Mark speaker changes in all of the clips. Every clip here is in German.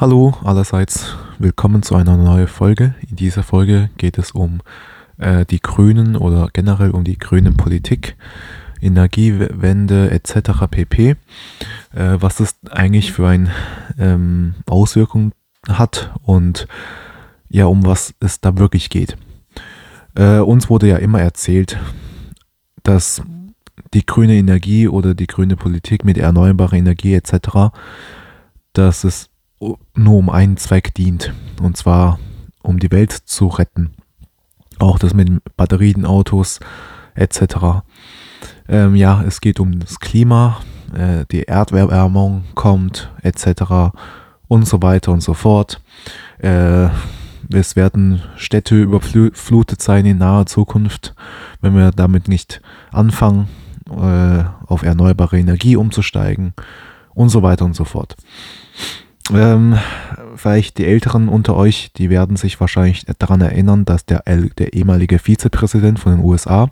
Speaker 1: Hallo allerseits, willkommen zu einer neuen Folge. In dieser Folge geht es um äh, die Grünen oder generell um die grüne Politik, Energiewende etc. pp. Äh, was das eigentlich für eine ähm, Auswirkung hat und ja, um was es da wirklich geht. Äh, uns wurde ja immer erzählt, dass die grüne Energie oder die grüne Politik mit erneuerbarer Energie etc., dass es nur um einen Zweck dient. Und zwar um die Welt zu retten. Auch das mit Batterienautos etc. Ähm, ja, es geht um das Klima, äh, die Erderwärmung kommt etc. und so weiter und so fort. Äh, es werden Städte überflutet sein in naher Zukunft, wenn wir damit nicht anfangen, äh, auf erneuerbare Energie umzusteigen und so weiter und so fort. Ähm, vielleicht die Älteren unter euch, die werden sich wahrscheinlich daran erinnern, dass der, der ehemalige Vizepräsident von den USA,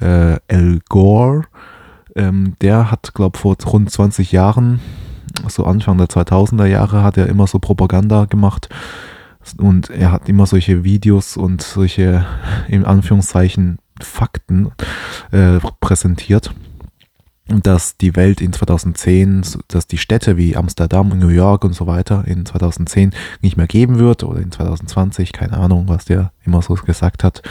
Speaker 1: äh, Al Gore, ähm, der hat, glaube ich, vor rund 20 Jahren, so Anfang der 2000er Jahre, hat er immer so Propaganda gemacht. Und er hat immer solche Videos und solche, in Anführungszeichen, Fakten äh, präsentiert dass die Welt in 2010, dass die Städte wie Amsterdam und New York und so weiter in 2010 nicht mehr geben wird oder in 2020, keine Ahnung, was der immer so gesagt hat.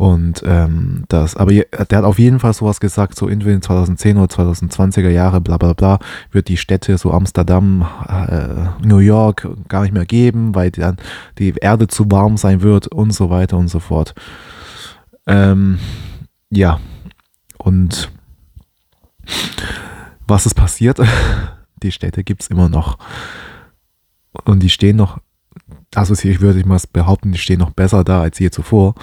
Speaker 1: Und ähm, das, aber der hat auf jeden Fall sowas gesagt, so entweder in 2010 oder 2020er Jahre, bla bla bla, wird die Städte so Amsterdam, äh, New York gar nicht mehr geben, weil dann die Erde zu warm sein wird und so weiter und so fort. Ähm, ja, und was ist passiert? Die Städte gibt es immer noch. Und die stehen noch, also ich würde mal behaupten, die stehen noch besser da als je zuvor.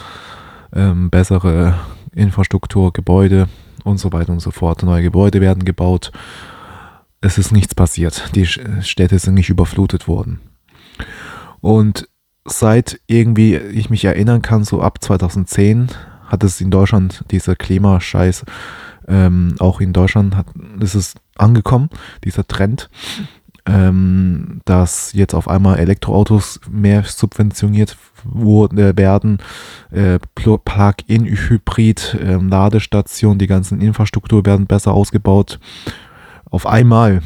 Speaker 1: Ähm, bessere Infrastruktur, Gebäude und so weiter und so fort. Neue Gebäude werden gebaut. Es ist nichts passiert. Die Städte sind nicht überflutet worden. Und seit irgendwie ich mich erinnern kann, so ab 2010 hat es in Deutschland dieser Klimascheiß ähm, auch in Deutschland hat, ist es angekommen, dieser Trend, ähm, dass jetzt auf einmal Elektroautos mehr subventioniert wurde, werden, äh, Plug-in-Hybrid, äh, Ladestation, die ganzen Infrastruktur werden besser ausgebaut. Auf einmal.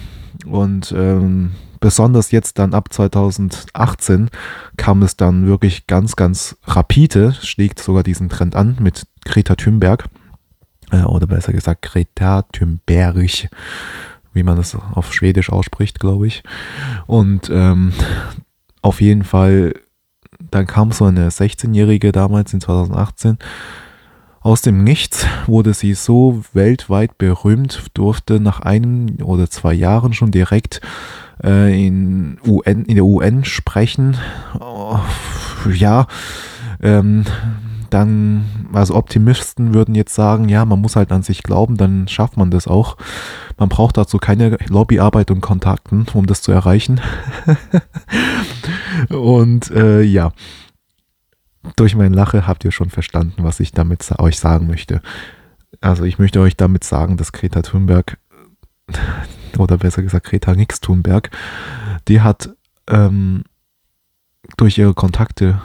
Speaker 1: Und ähm, besonders jetzt dann ab 2018 kam es dann wirklich ganz, ganz rapide, schlägt sogar diesen Trend an mit Greta Thunberg äh, oder besser gesagt Greta Thunberg, wie man das auf Schwedisch ausspricht, glaube ich. Und ähm, auf jeden Fall, dann kam so eine 16-Jährige damals in 2018. Aus dem Nichts wurde sie so weltweit berühmt, durfte nach einem oder zwei Jahren schon direkt äh, in, UN, in der UN sprechen. Oh, ja, ähm, dann, also Optimisten würden jetzt sagen, ja, man muss halt an sich glauben, dann schafft man das auch. Man braucht dazu keine Lobbyarbeit und Kontakten, um das zu erreichen. und äh, ja, durch mein Lache habt ihr schon verstanden, was ich damit euch sagen möchte. Also ich möchte euch damit sagen, dass Greta Thunberg, oder besser gesagt Greta Nix Thunberg, die hat ähm, durch ihre Kontakte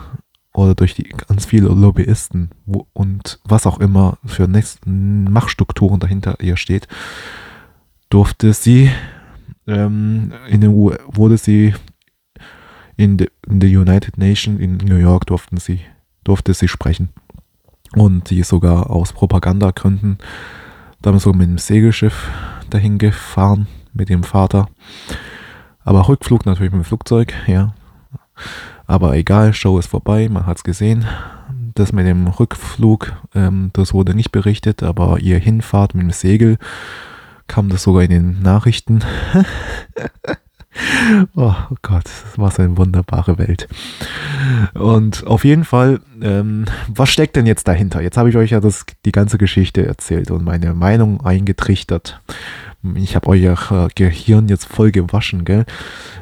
Speaker 1: oder durch die ganz viele Lobbyisten wo, und was auch immer für Machtstrukturen dahinter ihr steht, durfte sie ähm, in den U wurde sie in the, in the United Nations in New York durften sie durfte sie sprechen und sie sogar aus Propagandagründen. Damals so mit dem Segelschiff dahin gefahren mit dem Vater. Aber Rückflug natürlich mit dem Flugzeug ja aber egal, Show ist vorbei, man hat es gesehen. Das mit dem Rückflug, ähm, das wurde nicht berichtet, aber ihr Hinfahrt mit dem Segel kam das sogar in den Nachrichten. oh Gott, das war so eine wunderbare Welt. Und auf jeden Fall, ähm, was steckt denn jetzt dahinter? Jetzt habe ich euch ja das, die ganze Geschichte erzählt und meine Meinung eingetrichtert. Ich habe euer Gehirn jetzt voll gewaschen, gell?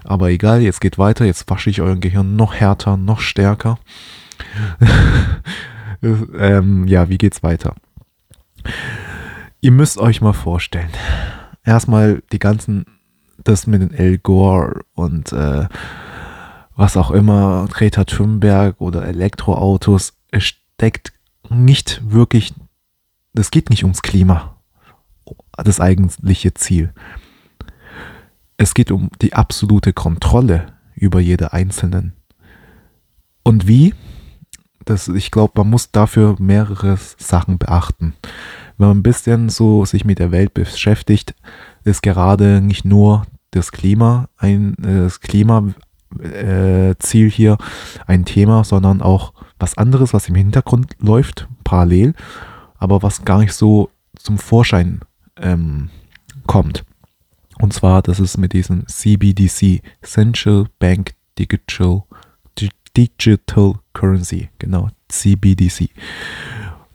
Speaker 1: Aber egal, jetzt geht weiter. Jetzt wasche ich euer Gehirn noch härter, noch stärker. ähm, ja, wie geht's weiter? Ihr müsst euch mal vorstellen. Erstmal die ganzen das mit den El Gore und äh, was auch immer, Greta Thunberg oder Elektroautos, es steckt nicht wirklich, es geht nicht ums Klima, das eigentliche Ziel. Es geht um die absolute Kontrolle über jede Einzelnen. Und wie? Das, ich glaube, man muss dafür mehrere Sachen beachten. Wenn man ein bisschen so sich mit der Welt beschäftigt, ist gerade nicht nur das Klima ein das Klimaziel äh, hier ein Thema, sondern auch was anderes, was im Hintergrund läuft, parallel, aber was gar nicht so zum Vorschein ähm, kommt. Und zwar, das ist mit diesem CBDC, Central Bank Digital, Digital Currency, genau, CBDC.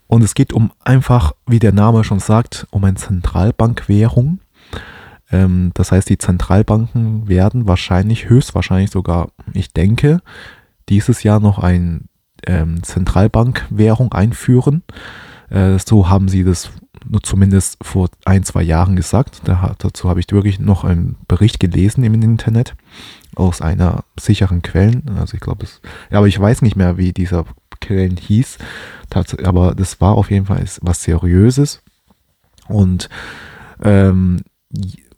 Speaker 1: Und es geht um einfach, wie der Name schon sagt, um eine Zentralbankwährung. Ähm, das heißt, die Zentralbanken werden wahrscheinlich, höchstwahrscheinlich sogar, ich denke, dieses Jahr noch eine ähm, Zentralbankwährung einführen. Äh, so haben sie das zumindest vor ein, zwei Jahren gesagt. Da, dazu habe ich wirklich noch einen Bericht gelesen im Internet aus einer sicheren Quellen. Also ich glaube, es, aber ich weiß nicht mehr, wie dieser Quellen hieß. Aber das war auf jeden Fall was Seriöses. Und ähm,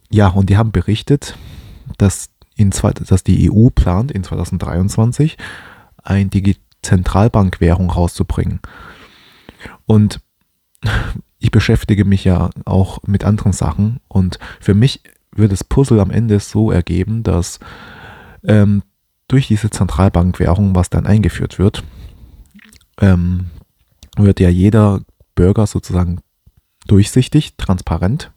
Speaker 1: ja, und die haben berichtet, dass, in dass die EU plant, in 2023 eine Zentralbankwährung rauszubringen. Und ich beschäftige mich ja auch mit anderen Sachen und für mich wird das Puzzle am Ende so ergeben, dass ähm, durch diese Zentralbankwährung, was dann eingeführt wird, ähm, wird ja jeder Bürger sozusagen durchsichtig, transparent,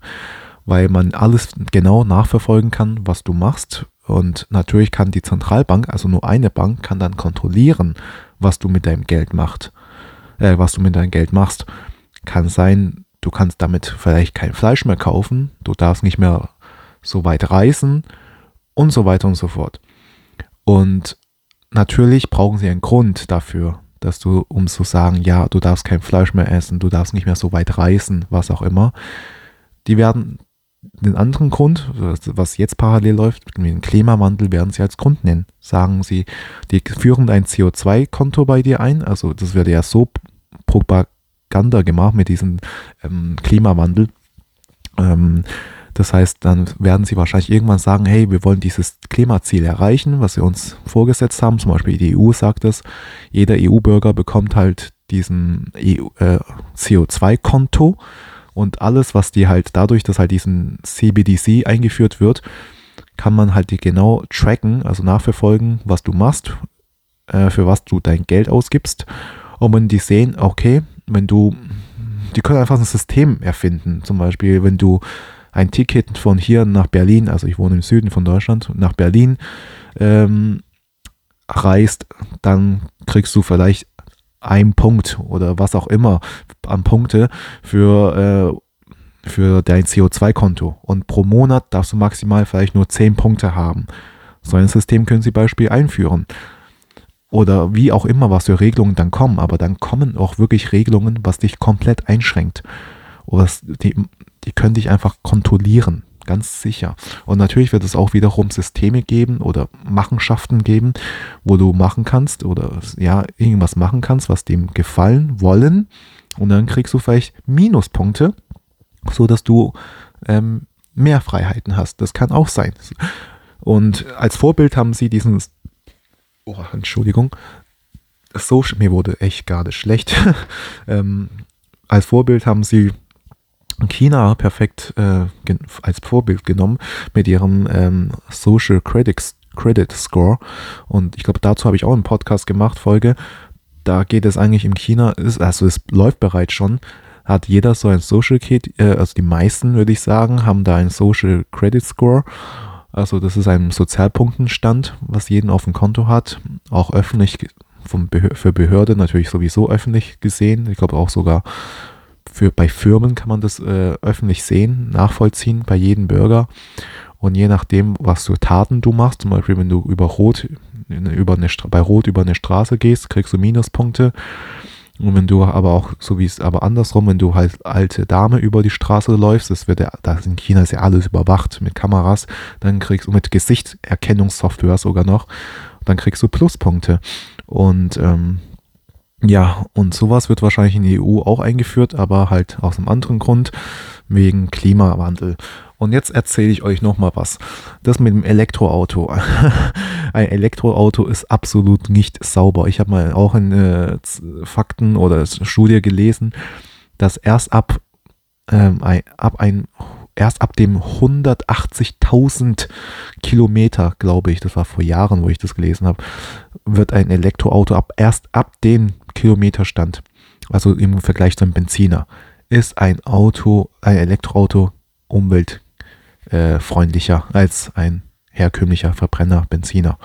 Speaker 1: weil man alles genau nachverfolgen kann, was du machst. Und natürlich kann die Zentralbank, also nur eine Bank, kann dann kontrollieren, was du mit deinem Geld machst, äh, was du mit deinem Geld machst. Kann sein, du kannst damit vielleicht kein Fleisch mehr kaufen, du darfst nicht mehr so weit reisen und so weiter und so fort. Und natürlich brauchen sie einen Grund dafür, dass du, um zu sagen, ja, du darfst kein Fleisch mehr essen, du darfst nicht mehr so weit reisen, was auch immer. Die werden den anderen Grund, was jetzt parallel läuft, mit dem Klimawandel, werden sie als Grund nennen. Sagen sie, die führen ein CO2-Konto bei dir ein, also das wird ja so Propaganda gemacht mit diesem ähm, Klimawandel. Ähm, das heißt, dann werden sie wahrscheinlich irgendwann sagen, hey, wir wollen dieses Klimaziel erreichen, was wir uns vorgesetzt haben. Zum Beispiel die EU sagt es, jeder EU-Bürger bekommt halt diesen EU, äh, CO2-Konto und alles, was die halt dadurch, dass halt diesen CBDC eingeführt wird, kann man halt die genau tracken, also nachverfolgen, was du machst, äh, für was du dein Geld ausgibst. Und die sehen, okay, wenn du, die können einfach ein System erfinden. Zum Beispiel, wenn du ein Ticket von hier nach Berlin, also ich wohne im Süden von Deutschland, nach Berlin ähm, reist, dann kriegst du vielleicht einen Punkt oder was auch immer an Punkte für, äh, für dein CO2-Konto. Und pro Monat darfst du maximal vielleicht nur 10 Punkte haben. So ein System können sie Beispiel einführen. Oder wie auch immer, was für Regelungen dann kommen. Aber dann kommen auch wirklich Regelungen, was dich komplett einschränkt. Oder die, die können dich einfach kontrollieren, ganz sicher. Und natürlich wird es auch wiederum Systeme geben oder Machenschaften geben, wo du machen kannst oder ja, irgendwas machen kannst, was dem gefallen wollen. Und dann kriegst du vielleicht Minuspunkte, so dass du ähm, mehr Freiheiten hast. Das kann auch sein. Und als Vorbild haben sie diesen, oh, Entschuldigung, so, mir wurde echt gerade schlecht. ähm, als Vorbild haben sie China perfekt äh, als Vorbild genommen mit ihrem ähm, Social Credit, Credit Score. Und ich glaube, dazu habe ich auch einen Podcast gemacht, Folge. Da geht es eigentlich in China, ist, also es läuft bereits schon, hat jeder so ein Social Kit, äh, also die meisten würde ich sagen, haben da einen Social Credit Score. Also das ist ein Sozialpunktenstand, was jeden auf dem Konto hat, auch öffentlich vom Behör für Behörde natürlich sowieso öffentlich gesehen. Ich glaube auch sogar für, bei Firmen kann man das äh, öffentlich sehen, nachvollziehen, bei jedem Bürger. Und je nachdem, was für Taten du machst, zum Beispiel wenn du über Rot, über eine, bei Rot über eine Straße gehst, kriegst du Minuspunkte. Und wenn du aber auch, so wie es aber andersrum, wenn du halt alte Dame über die Straße läufst, das wird ja, da in China ist ja alles überwacht mit Kameras, dann kriegst du mit Gesichtserkennungssoftware sogar noch, dann kriegst du Pluspunkte. Und ähm, ja, und sowas wird wahrscheinlich in die EU auch eingeführt, aber halt aus einem anderen Grund, wegen Klimawandel. Und jetzt erzähle ich euch nochmal was. Das mit dem Elektroauto. Ein Elektroauto ist absolut nicht sauber. Ich habe mal auch in äh, Fakten oder Studie gelesen, dass erst ab, ähm, ein, ab ein erst ab dem 180.000 Kilometer, glaube ich, das war vor Jahren, wo ich das gelesen habe, wird ein Elektroauto ab erst ab dem Kilometerstand, also im Vergleich zum Benziner, ist ein Auto, ein Elektroauto umweltfreundlicher äh, als ein herkömmlicher Verbrenner, Benziner.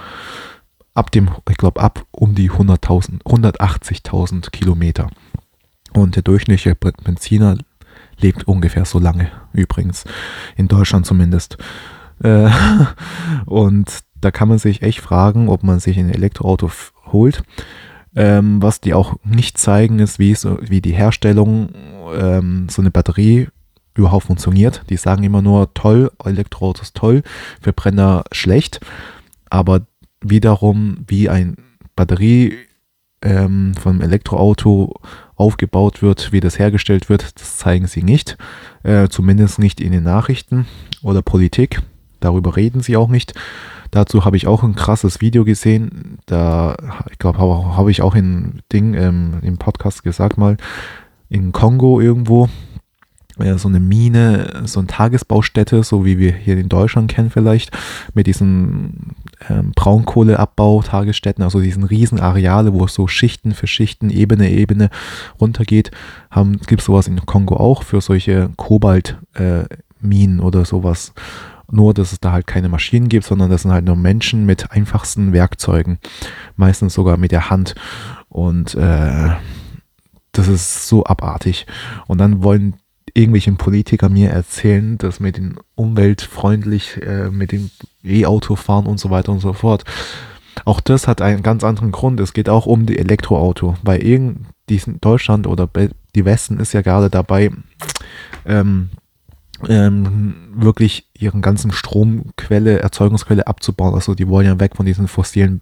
Speaker 1: Ab dem, ich glaube, ab um die 100.000, 180.000 Kilometer. Und der durchschnittliche Benziner lebt ungefähr so lange, übrigens. In Deutschland zumindest. Äh, und da kann man sich echt fragen, ob man sich ein Elektroauto holt. Ähm, was die auch nicht zeigen, ist, wie, so, wie die Herstellung ähm, so eine Batterie überhaupt funktioniert. Die sagen immer nur toll, Elektroautos toll, Verbrenner schlecht. Aber wiederum, wie ein Batterie ähm, vom Elektroauto aufgebaut wird, wie das hergestellt wird, das zeigen sie nicht. Äh, zumindest nicht in den Nachrichten oder Politik. Darüber reden sie auch nicht. Dazu habe ich auch ein krasses Video gesehen. Da, ich glaube, habe hab ich auch in Ding ähm, im Podcast gesagt mal, in Kongo irgendwo ja, so eine Mine, so eine Tagesbaustätte, so wie wir hier in Deutschland kennen vielleicht, mit diesen ähm, Braunkohleabbau, Tagesstätten, also diesen riesen Areale, wo es so Schichten für Schichten, Ebene, Ebene runtergeht, gibt es sowas in Kongo auch für solche Kobaltminen äh, oder sowas. Nur, dass es da halt keine Maschinen gibt, sondern das sind halt nur Menschen mit einfachsten Werkzeugen, meistens sogar mit der Hand. Und äh, das ist so abartig. Und dann wollen irgendwelchen Politiker mir erzählen, dass mit den umweltfreundlich, äh, mit dem E-Auto fahren und so weiter und so fort. Auch das hat einen ganz anderen Grund. Es geht auch um die Elektroauto, weil irgend diesen Deutschland oder die Westen ist ja gerade dabei, ähm, ähm, wirklich ihren ganzen Stromquelle, Erzeugungsquelle abzubauen. Also die wollen ja weg von diesen fossilen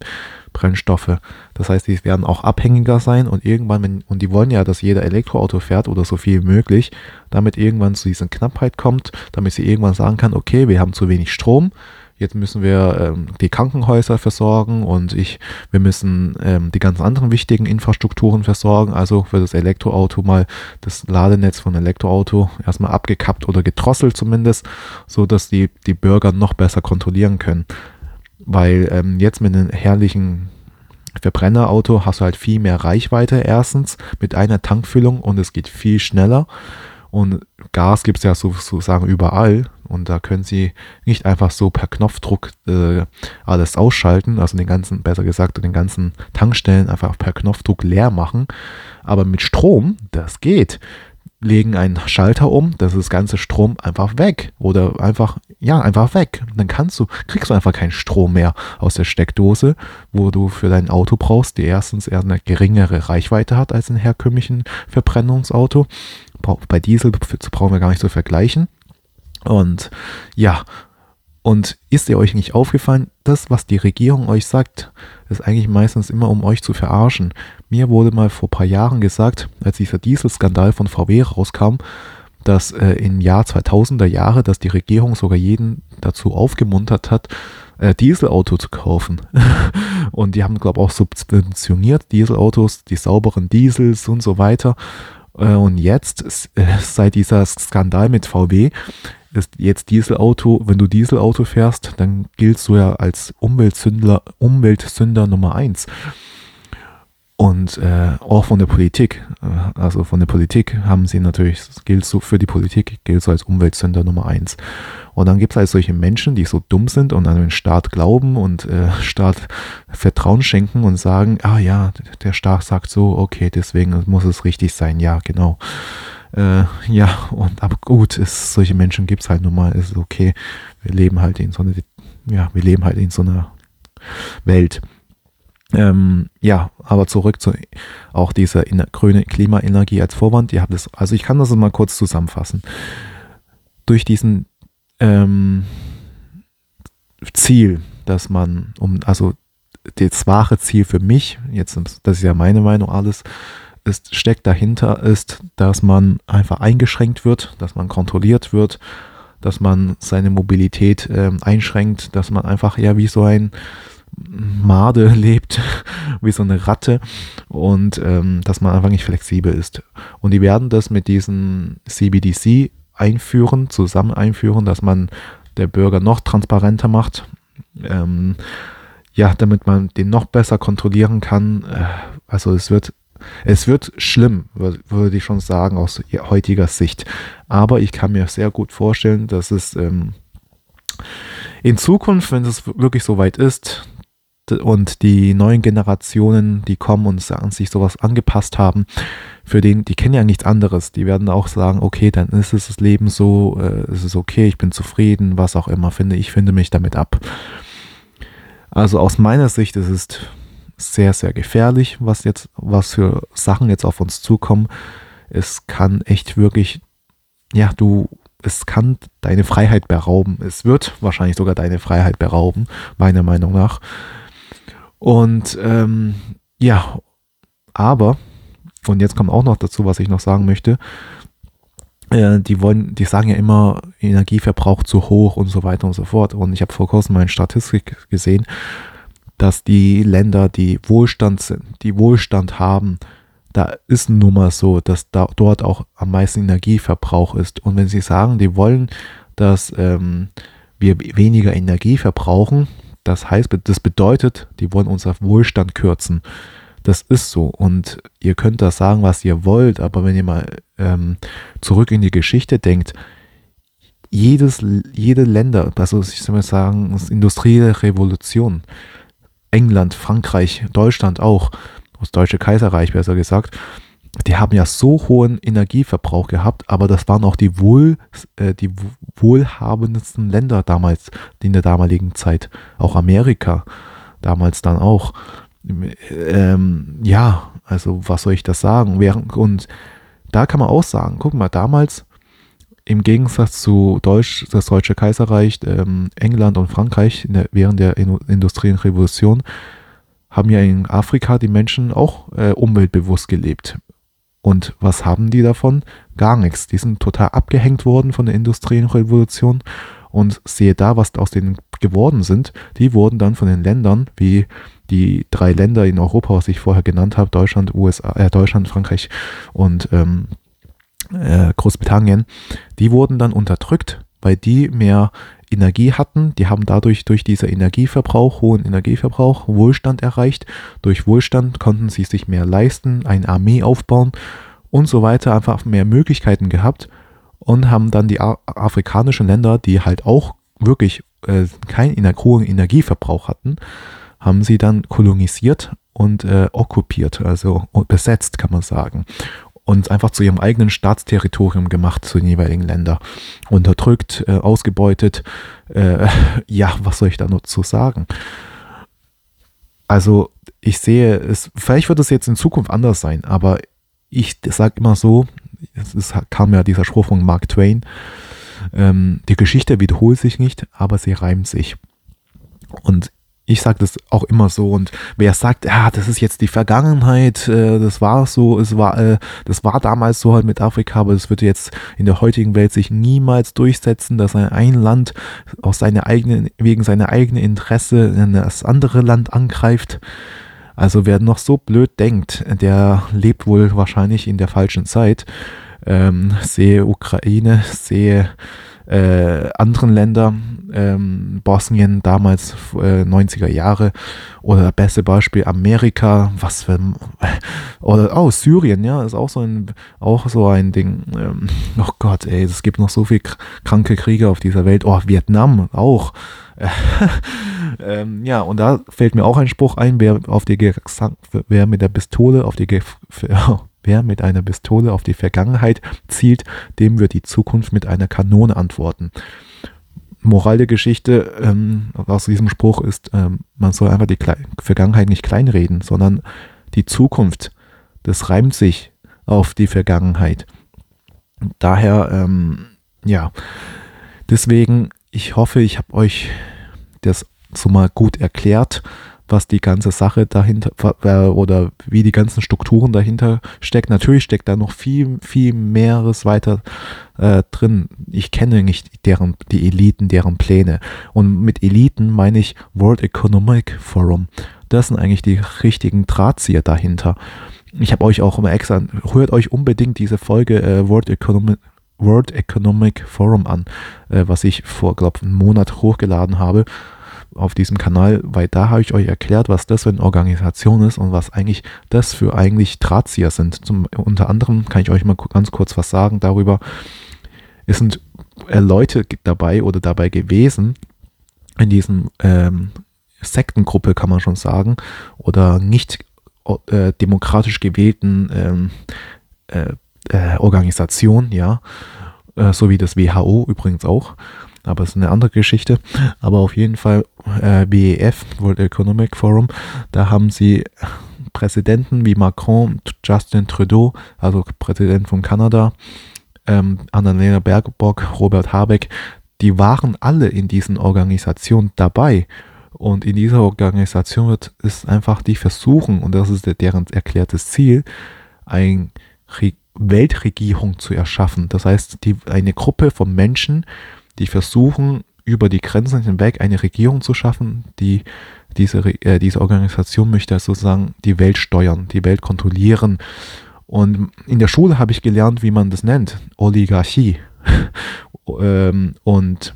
Speaker 1: Brennstoffe. Das heißt, die werden auch abhängiger sein und irgendwann, wenn, und die wollen ja, dass jeder Elektroauto fährt oder so viel möglich, damit irgendwann zu dieser Knappheit kommt, damit sie irgendwann sagen kann, okay, wir haben zu wenig Strom, jetzt müssen wir ähm, die Krankenhäuser versorgen und ich, wir müssen ähm, die ganzen anderen wichtigen Infrastrukturen versorgen. Also für das Elektroauto mal das Ladenetz von Elektroauto erstmal abgekappt oder gedrosselt zumindest, so dass die, die Bürger noch besser kontrollieren können. Weil ähm, jetzt mit einem herrlichen Verbrennerauto hast du halt viel mehr Reichweite erstens mit einer Tankfüllung und es geht viel schneller. Und Gas gibt es ja sozusagen überall. Und da können Sie nicht einfach so per Knopfdruck äh, alles ausschalten, also den ganzen, besser gesagt, den ganzen Tankstellen einfach per Knopfdruck leer machen. Aber mit Strom, das geht. Legen einen Schalter um, das ist das ganze Strom einfach weg. Oder einfach, ja, einfach weg. Dann kannst du, kriegst du einfach keinen Strom mehr aus der Steckdose, wo du für dein Auto brauchst, die erstens eher eine geringere Reichweite hat als ein herkömmlichen Verbrennungsauto. Bei Diesel brauchen wir gar nicht zu vergleichen. Und ja, und ist ihr euch nicht aufgefallen, das, was die Regierung euch sagt, ist eigentlich meistens immer, um euch zu verarschen. Mir wurde mal vor ein paar Jahren gesagt, als dieser Dieselskandal von VW rauskam, dass äh, im Jahr 2000er Jahre, dass die Regierung sogar jeden dazu aufgemuntert hat, äh, Dieselauto zu kaufen. und die haben, glaube ich, auch subventioniert Dieselautos, die sauberen Diesels und so weiter. Äh, und jetzt, äh, seit dieser Skandal mit VW, ist jetzt Dieselauto, wenn du Dieselauto fährst, dann giltst du ja als Umweltsünder, Umweltsünder Nummer eins. Und äh, auch von der Politik, äh, also von der Politik haben sie natürlich, gilt so für die Politik, gilt so als Umweltsünder Nummer eins. Und dann gibt es halt solche Menschen, die so dumm sind und an den Staat glauben und äh, Staat Vertrauen schenken und sagen, ah ja, der Staat sagt so, okay, deswegen muss es richtig sein, ja, genau. Äh, ja, und aber gut, es, solche Menschen gibt es halt nun mal, ist okay. Wir leben halt in so einer, ja, wir leben halt in so einer Welt. Ähm, ja, aber zurück zu auch dieser grüne Klimaenergie als Vorwand. Ihr habt es, also ich kann das mal kurz zusammenfassen. Durch diesen ähm, Ziel, dass man, um, also das wahre Ziel für mich, jetzt, das ist ja meine Meinung alles, ist, steckt dahinter, ist, dass man einfach eingeschränkt wird, dass man kontrolliert wird, dass man seine Mobilität äh, einschränkt, dass man einfach ja wie so ein Made lebt, wie so eine Ratte und ähm, dass man einfach nicht flexibel ist. Und die werden das mit diesem CBDC einführen, zusammen einführen, dass man der Bürger noch transparenter macht. Ähm, ja, damit man den noch besser kontrollieren kann. Äh, also es wird, es wird schlimm, würde ich schon sagen, aus heutiger Sicht. Aber ich kann mir sehr gut vorstellen, dass es ähm, in Zukunft, wenn es wirklich so weit ist, und die neuen Generationen, die kommen und an sich sowas angepasst haben, für den, die kennen ja nichts anderes. Die werden auch sagen, okay, dann ist es das Leben so, äh, es ist okay, ich bin zufrieden, was auch immer, finde ich, finde mich damit ab. Also aus meiner Sicht ist es sehr, sehr gefährlich, was jetzt, was für Sachen jetzt auf uns zukommen. Es kann echt wirklich, ja, du, es kann deine Freiheit berauben. Es wird wahrscheinlich sogar deine Freiheit berauben, meiner Meinung nach. Und ähm, ja, aber, und jetzt kommt auch noch dazu, was ich noch sagen möchte, äh, die wollen, die sagen ja immer, Energieverbrauch zu hoch und so weiter und so fort. Und ich habe vor kurzem mal eine Statistik gesehen, dass die Länder, die Wohlstand sind, die Wohlstand haben, da ist nun mal so, dass da dort auch am meisten Energieverbrauch ist. Und wenn sie sagen, die wollen, dass ähm, wir weniger Energie verbrauchen, das heißt, das bedeutet, die wollen unser Wohlstand kürzen. Das ist so. Und ihr könnt das sagen, was ihr wollt, aber wenn ihr mal ähm, zurück in die Geschichte denkt, jedes, jede Länder, also ich soll mal sagen, das industrielle Revolution, England, Frankreich, Deutschland auch, das Deutsche Kaiserreich besser gesagt, die haben ja so hohen Energieverbrauch gehabt, aber das waren auch die, wohl, äh, die wohlhabendsten Länder damals, in der damaligen Zeit. Auch Amerika damals dann auch. Ähm, ja, also was soll ich das sagen? Und da kann man auch sagen, guck mal, damals im Gegensatz zu Deutsch, das Deutsche Kaiserreich, ähm, England und Frankreich der, während der industriellen Revolution haben ja in Afrika die Menschen auch äh, umweltbewusst gelebt. Und was haben die davon? Gar nichts. Die sind total abgehängt worden von der Industrienrevolution. Und sehe da, was aus denen geworden sind. Die wurden dann von den Ländern, wie die drei Länder in Europa, was ich vorher genannt habe, Deutschland, USA, äh, Deutschland, Frankreich und ähm, äh, Großbritannien, die wurden dann unterdrückt, weil die mehr Energie hatten. Die haben dadurch durch diesen Energieverbrauch, hohen Energieverbrauch, Wohlstand erreicht. Durch Wohlstand konnten sie sich mehr leisten, eine Armee aufbauen und so weiter, einfach mehr Möglichkeiten gehabt und haben dann die afrikanischen Länder, die halt auch wirklich äh, keinen hohen Energieverbrauch hatten, haben sie dann kolonisiert und äh, okkupiert, also besetzt, kann man sagen und einfach zu ihrem eigenen Staatsterritorium gemacht, zu den jeweiligen Ländern. Unterdrückt, äh, ausgebeutet. Äh, ja, was soll ich da nur zu sagen? Also, ich sehe es, vielleicht wird es jetzt in Zukunft anders sein, aber ich sage immer so, es kam ja dieser Spruch von Mark Twain, ähm, die Geschichte wiederholt sich nicht, aber sie reimt sich. Und ich sage das auch immer so und wer sagt, ja, das ist jetzt die Vergangenheit, äh, das war so, es war, äh, das war damals so halt mit Afrika, aber das würde jetzt in der heutigen Welt sich niemals durchsetzen, dass ein, Land aus seiner eigenen, wegen seiner eigenen Interesse das andere Land angreift. Also wer noch so blöd denkt, der lebt wohl wahrscheinlich in der falschen Zeit. Ähm, sehe Ukraine, sehe äh, anderen Länder, ähm, Bosnien damals äh, 90er Jahre oder beste Beispiel Amerika, was für oder oh Syrien, ja, ist auch so ein auch so ein Ding. Ähm, oh Gott, ey, es gibt noch so viel kranke Kriege auf dieser Welt. Oh, Vietnam auch. ähm, ja, und da fällt mir auch ein Spruch ein, wer auf die wer mit der Pistole auf die Wer mit einer Pistole auf die Vergangenheit zielt, dem wird die Zukunft mit einer Kanone antworten. Moral der Geschichte ähm, aus diesem Spruch ist, ähm, man soll einfach die Kle Vergangenheit nicht kleinreden, sondern die Zukunft, das reimt sich auf die Vergangenheit. Daher, ähm, ja, deswegen, ich hoffe, ich habe euch das so mal gut erklärt, was die ganze Sache dahinter oder wie die ganzen Strukturen dahinter steckt. Natürlich steckt da noch viel, viel mehres weiter äh, drin. Ich kenne nicht deren, die Eliten, deren Pläne. Und mit Eliten meine ich World Economic Forum. Das sind eigentlich die richtigen Drahtzieher dahinter. Ich habe euch auch immer extra, hört euch unbedingt diese Folge äh, World Economic World Economic Forum an, äh, was ich vor, glaube einem Monat hochgeladen habe auf diesem Kanal, weil da habe ich euch erklärt, was das für eine Organisation ist und was eigentlich das für eigentlich Drahtzieher sind. Zum, unter anderem kann ich euch mal ganz kurz was sagen darüber. Es sind äh, Leute dabei oder dabei gewesen in diesem ähm, Sektengruppe, kann man schon sagen, oder nicht äh, demokratisch gewählten ähm, äh, äh, Organisation, ja, äh, so wie das WHO übrigens auch aber es ist eine andere Geschichte. Aber auf jeden Fall äh, BEF, World Economic Forum, da haben sie Präsidenten wie Macron, Justin Trudeau, also Präsident von Kanada, ähm, Annalena Baerbock, Robert Habeck, die waren alle in diesen Organisationen dabei. Und in dieser Organisation wird es einfach die versuchen, und das ist deren erklärtes Ziel, eine Weltregierung zu erschaffen. Das heißt, die, eine Gruppe von Menschen, die versuchen, über die Grenzen hinweg eine Regierung zu schaffen, die diese, äh, diese Organisation möchte sozusagen die Welt steuern, die Welt kontrollieren. Und in der Schule habe ich gelernt, wie man das nennt, Oligarchie. ähm, und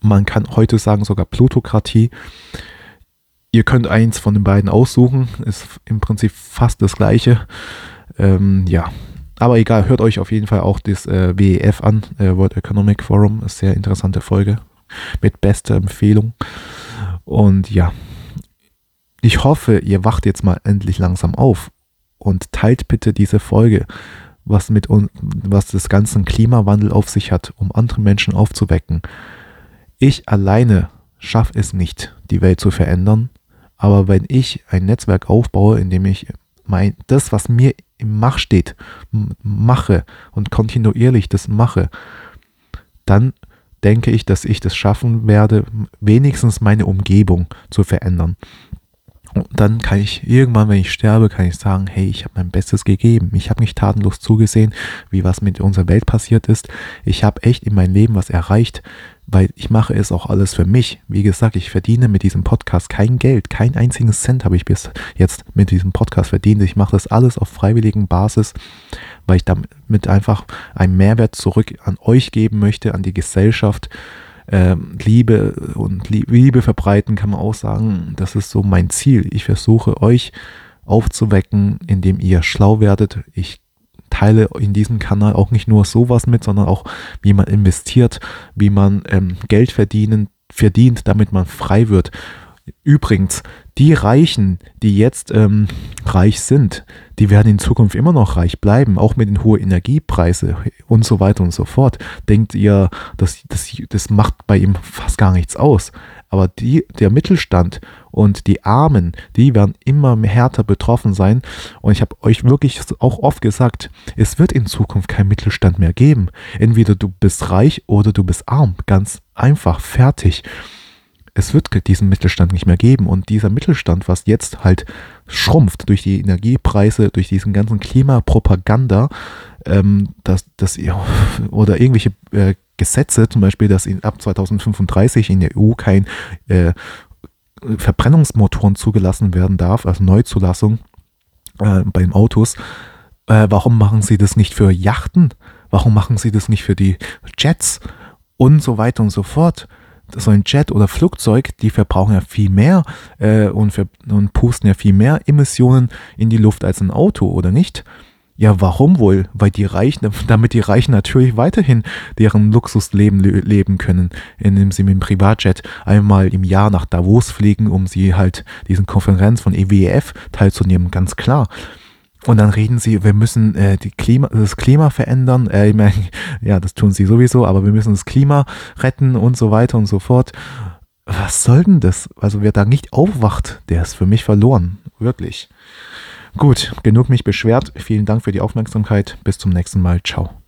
Speaker 1: man kann heute sagen sogar Plutokratie. Ihr könnt eins von den beiden aussuchen, ist im Prinzip fast das gleiche. Ähm, ja, aber egal, hört euch auf jeden Fall auch das äh, WEF an, äh, World Economic Forum. Ist sehr interessante Folge mit bester Empfehlung. Und ja, ich hoffe, ihr wacht jetzt mal endlich langsam auf und teilt bitte diese Folge, was mit was das ganze Klimawandel auf sich hat, um andere Menschen aufzuwecken. Ich alleine schaffe es nicht, die Welt zu verändern, aber wenn ich ein Netzwerk aufbaue, in dem ich mein, das, was mir im Mach steht, mache und kontinuierlich das mache, dann denke ich, dass ich das schaffen werde, wenigstens meine Umgebung zu verändern. Und dann kann ich irgendwann, wenn ich sterbe, kann ich sagen, hey, ich habe mein Bestes gegeben. Ich habe nicht tatenlos zugesehen, wie was mit unserer Welt passiert ist. Ich habe echt in meinem Leben was erreicht, weil ich mache es auch alles für mich. Wie gesagt, ich verdiene mit diesem Podcast kein Geld, kein einzigen Cent habe ich bis jetzt mit diesem Podcast verdient. Ich mache das alles auf freiwilligen Basis, weil ich damit einfach einen Mehrwert zurück an euch geben möchte, an die Gesellschaft ähm, Liebe und Liebe verbreiten, kann man auch sagen, das ist so mein Ziel. Ich versuche euch aufzuwecken, indem ihr schlau werdet. Ich teile in diesem Kanal auch nicht nur sowas mit, sondern auch, wie man investiert, wie man ähm, Geld verdienen, verdient, damit man frei wird. Übrigens, die Reichen, die jetzt ähm, reich sind, die werden in Zukunft immer noch reich bleiben, auch mit den hohen Energiepreisen und so weiter und so fort. Denkt ihr, das, das, das macht bei ihm fast gar nichts aus. Aber die, der Mittelstand und die Armen, die werden immer härter betroffen sein. Und ich habe euch wirklich auch oft gesagt, es wird in Zukunft kein Mittelstand mehr geben. Entweder du bist reich oder du bist arm. Ganz einfach, fertig es wird diesen Mittelstand nicht mehr geben. Und dieser Mittelstand, was jetzt halt schrumpft durch die Energiepreise, durch diesen ganzen Klimapropaganda, ähm, dass, dass, oder irgendwelche äh, Gesetze, zum Beispiel, dass in, ab 2035 in der EU kein äh, Verbrennungsmotoren zugelassen werden darf, also Neuzulassung äh, bei Autos. Äh, warum machen sie das nicht für Yachten? Warum machen sie das nicht für die Jets? Und so weiter und so fort so ein Jet oder Flugzeug, die verbrauchen ja viel mehr äh, und, für, und pusten ja viel mehr Emissionen in die Luft als ein Auto, oder nicht? Ja, warum wohl? Weil die Reichen, damit die Reichen natürlich weiterhin deren Luxusleben leben können, indem sie mit dem Privatjet einmal im Jahr nach Davos fliegen, um sie halt diesen Konferenz von EWF teilzunehmen, ganz klar. Und dann reden sie, wir müssen äh, die Klima, das Klima verändern. Äh, ich mein, ja, das tun sie sowieso, aber wir müssen das Klima retten und so weiter und so fort. Was soll denn das? Also wer da nicht aufwacht, der ist für mich verloren. Wirklich. Gut, genug mich beschwert. Vielen Dank für die Aufmerksamkeit. Bis zum nächsten Mal. Ciao.